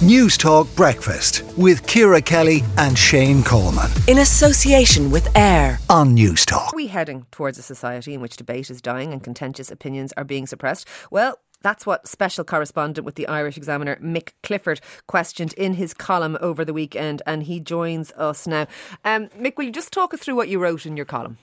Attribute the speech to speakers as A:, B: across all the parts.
A: Newstalk Breakfast with Ciara Kelly and Shane Coleman.
B: In association with AIR
A: on Newstalk.
C: Are we heading towards a society in which debate is dying and contentious opinions are being suppressed? Well, that's what special correspondent with the Irish Examiner, Mick Clifford, questioned in his column over the weekend, and he joins us now. Um, Mick, will you just talk us through what you wrote in your column?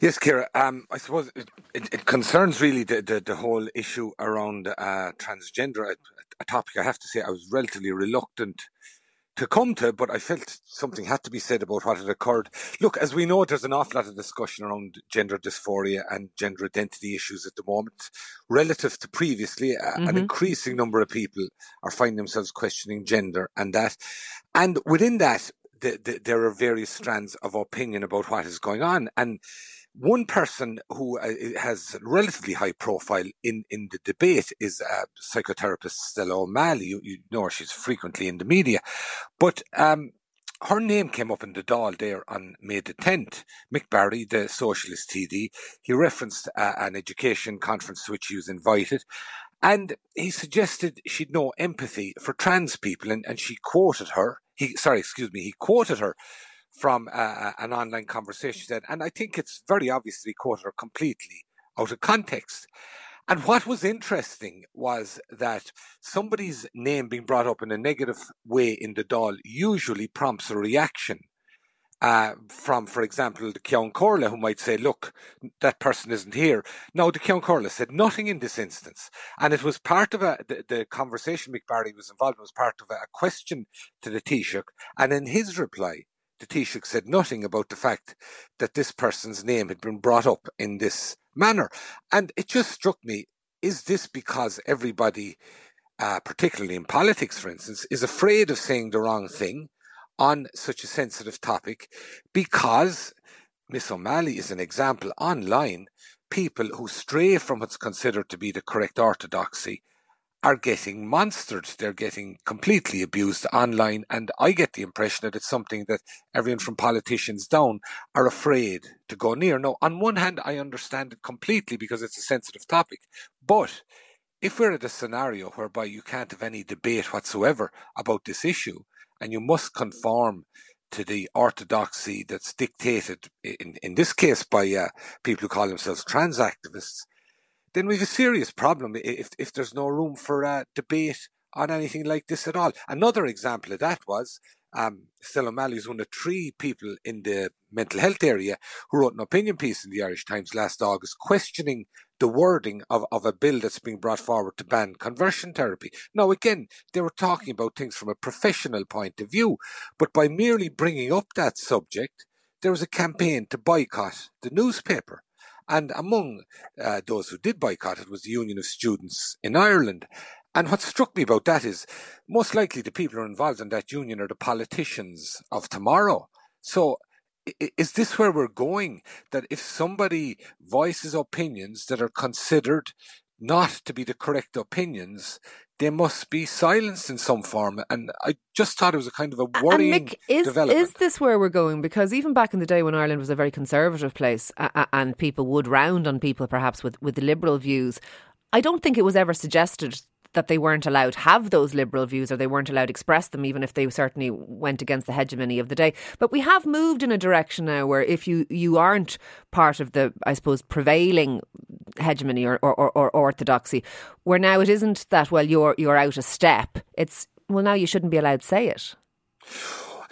D: Yes, Ciara. Um, I suppose it, it, it, concerns really the, the, the whole issue around uh, transgender, a, topic I have to say I was relatively reluctant to come to, but I felt something had to be said about what had occurred. Look, as we know, there's an awful lot of discussion around gender dysphoria and gender identity issues at the moment. Relative to previously, mm-hmm. an increasing number of people are finding themselves questioning gender and that. And within that, the, the, there are various strands of opinion about what is going on. And one person who uh, has relatively high profile in, in the debate is uh, psychotherapist Stella O'Malley. You, you, know her, she's frequently in the media. But um, her name came up in the Dáil there on May the 10th. Mick Barry, the socialist TD, he referenced uh, an education conference to which he was invited. And he suggested she'd no empathy for trans people, and, and she quoted her. He, sorry, excuse me, he quoted her from uh, an online conversation. Said, and I think it's very obviously quoted her completely out of context. And what was interesting was that somebody's name being brought up in a negative way in the Dáil usually prompts a reaction. Uh, from, for example, the Ceann Comhairle, who might say, look, that person isn't here. No, the Ceann Comhairle said nothing in this instance. And it was part of a, the, the conversation Mick Barry was involved in was part of a, a question to the Taoiseach. And in his reply, the Taoiseach said nothing about the fact that this person's name had been brought up in this manner. And it just struck me is this because everybody, uh, particularly in politics, for instance, is afraid of saying the wrong thing on such a sensitive topic? Because Miss O'Malley is an example online, people who stray from what's considered to be the correct orthodoxy are getting monstered. They're getting completely abused online. And I get the impression that it's something that everyone from politicians down are afraid to go near. Now, on one hand, I understand it completely because it's a sensitive topic. But if we're at a scenario whereby you can't have any debate whatsoever about this issue and you must conform to the orthodoxy that's dictated in, in this case by uh, people who call themselves trans activists, then we've a serious problem if, if there's no room for uh, debate on anything like this at all. Another example of that was um, Stella O'Malley is one of three people in the mental health area who wrote an opinion piece in the Irish Times last August questioning the wording of, of a bill that's being brought forward to ban conversion therapy. Now, again, they were talking about things from a professional point of view, but by merely bringing up that subject, there was a campaign to boycott the newspaper. And among uh, those who did boycott it was the Union of Students in Ireland. And what struck me about that is most likely the people who are involved in that union are the politicians of tomorrow. So is this where we're going? That if somebody voices opinions that are considered not to be the correct opinions, they must be silenced in some form. And I just thought it was a kind of a worrying
C: and Mick, is,
D: development.
C: Is this where we're going? Because even back in the day when Ireland was a very conservative place uh, and people would round on people perhaps with, with liberal views, I don't think it was ever suggested that they weren't allowed have those liberal views or they weren't allowed express them even if they certainly went against the hegemony of the day but we have moved in a direction now where if you you aren't part of the i suppose prevailing hegemony or, or, or, or orthodoxy where now it isn't that well you're you're out of step it's well now you shouldn't be allowed to say it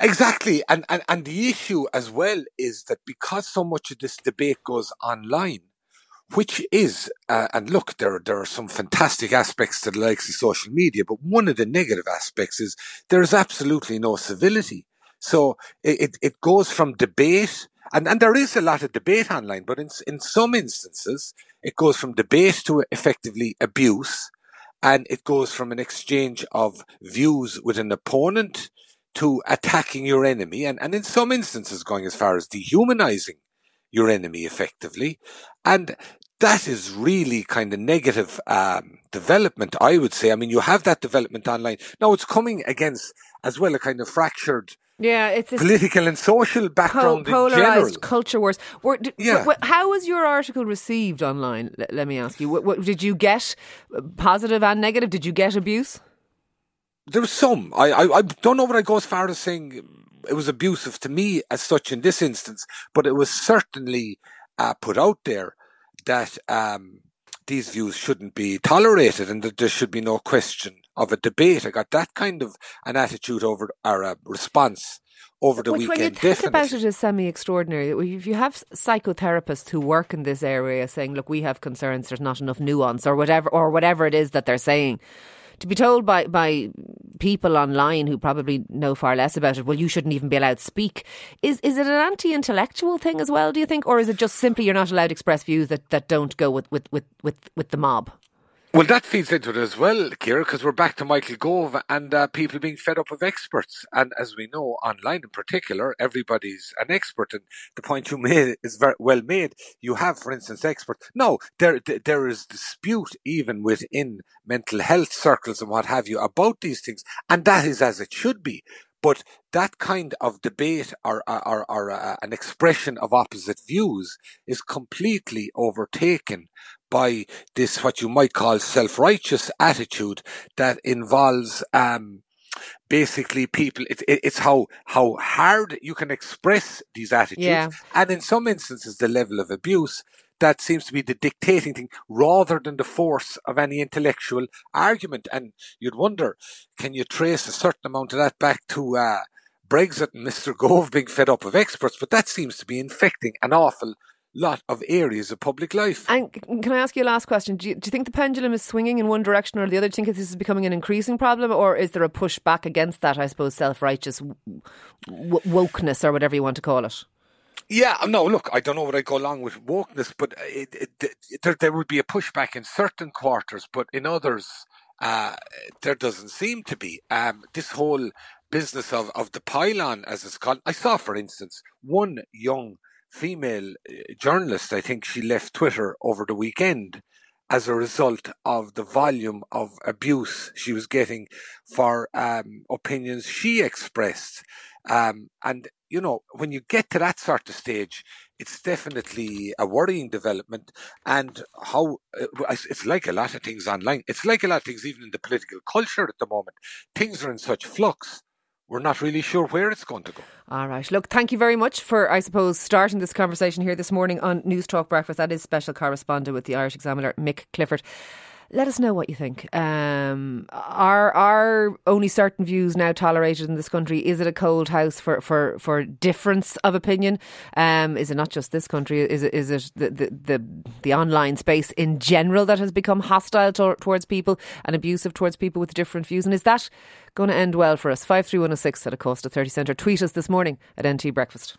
D: Exactly. And, and, and the issue as well is that because so much of this debate goes online, which is, uh, and look, there, there are some fantastic aspects to the likes of social media, but one of the negative aspects is there is absolutely no civility. So it, it goes from debate, and, and there is a lot of debate online, but in, in some instances, it goes from debate to effectively abuse, and it goes from an exchange of views with an opponent to attacking your enemy, and, and in some instances going as far as dehumanizing your enemy effectively. And that is really kind of negative um, development, I would say. I mean, you have that development online. Now it's coming against as well a kind of fractured
C: yeah, it's a
D: political and social background
C: po-
D: polarized
C: culture wars. Were,
D: yeah.
C: how was your article received online? Let, let me ask you. What, what, did you get positive and negative? Did you get abuse?
D: there was some. I, I, I don't know what I go as far as saying it was abusive to me as such in this instance, but it was certainly uh, put out there that um, these views shouldn't be tolerated and that there should be no question of a debate. I got that kind of an attitude over our response over the
C: Which,
D: weekend.
C: When you think
D: definitely.
C: about it, is semi-extraordinary. If you have psychotherapists who work in this area saying, "Look, we have concerns. There's not enough nuance, or whatever, or whatever it is that they're saying," to be told by by people online who probably know far less about it, well, you shouldn't even be allowed to speak. Is is it an anti-intellectual thing as well? Do you think, or is it just simply you're not allowed to express views that, that don't go with, with, with, with, with the mob?
D: Well, that feeds into it as well, Ciara, because we're back to Michael Gove and uh, people being fed up with experts. And as we know, online in particular, everybody's an expert. And the point you made is very well made. You have, for instance, experts. No, there there is dispute even within mental health circles and what have you about these things, and that is as it should be. But that kind of debate or, or, or uh, an expression of opposite views is completely overtaken by this, what you might call self-righteous attitude that involves, um, basically people it, it, it's how how hard you can express these attitudes
C: Yeah.
D: and in some instances the level of abuse that seems to be the dictating thing rather than the force of any intellectual argument and you'd wonder can you trace a certain amount of that back to uh, Brexit and Mr. Gove being fed up of experts but that seems to be infecting an awful lot of areas of public life
C: And can I ask you a last question? Do you, do you think the pendulum is swinging in one direction or the other? Do you think this is becoming an increasing problem, or is there a push back against that? I suppose self-righteous w- w- wokeness or whatever you want to call it.
D: Yeah, no, look, I don't know what I go along with wokeness, but it, it, it, there, there would be a pushback in certain quarters, but in others, uh, there doesn't seem to be. Um, this whole business of, of the pile-on, as it's called, I saw, for instance, one young female uh, journalist, I think she left Twitter over the weekend as a result of the volume of abuse she was getting for um, opinions she expressed. Um, and, you know, when you get to that sort of stage, it's definitely a worrying development. And how uh, it's like a lot of things online. It's like a lot of things even in the political culture at the moment. Things are in such flux. We're not really sure where it's going to go.
C: All right. Look, thank you very much for, I suppose, starting this conversation here this morning on Newstalk Breakfast. That is special correspondent with the Irish Examiner, Mick Clifford. Let us know what you think. Um, are are only certain views now tolerated in this country? Is it a cold house for, for, for difference of opinion? Um, is it not just this country? Is it is it the, the, the, the online space in general that has become hostile to, towards people and abusive towards people with different views? And is that going to end well for us? Five three one zero six at a cost of thirty cent. Or tweet us this morning at NT Breakfast.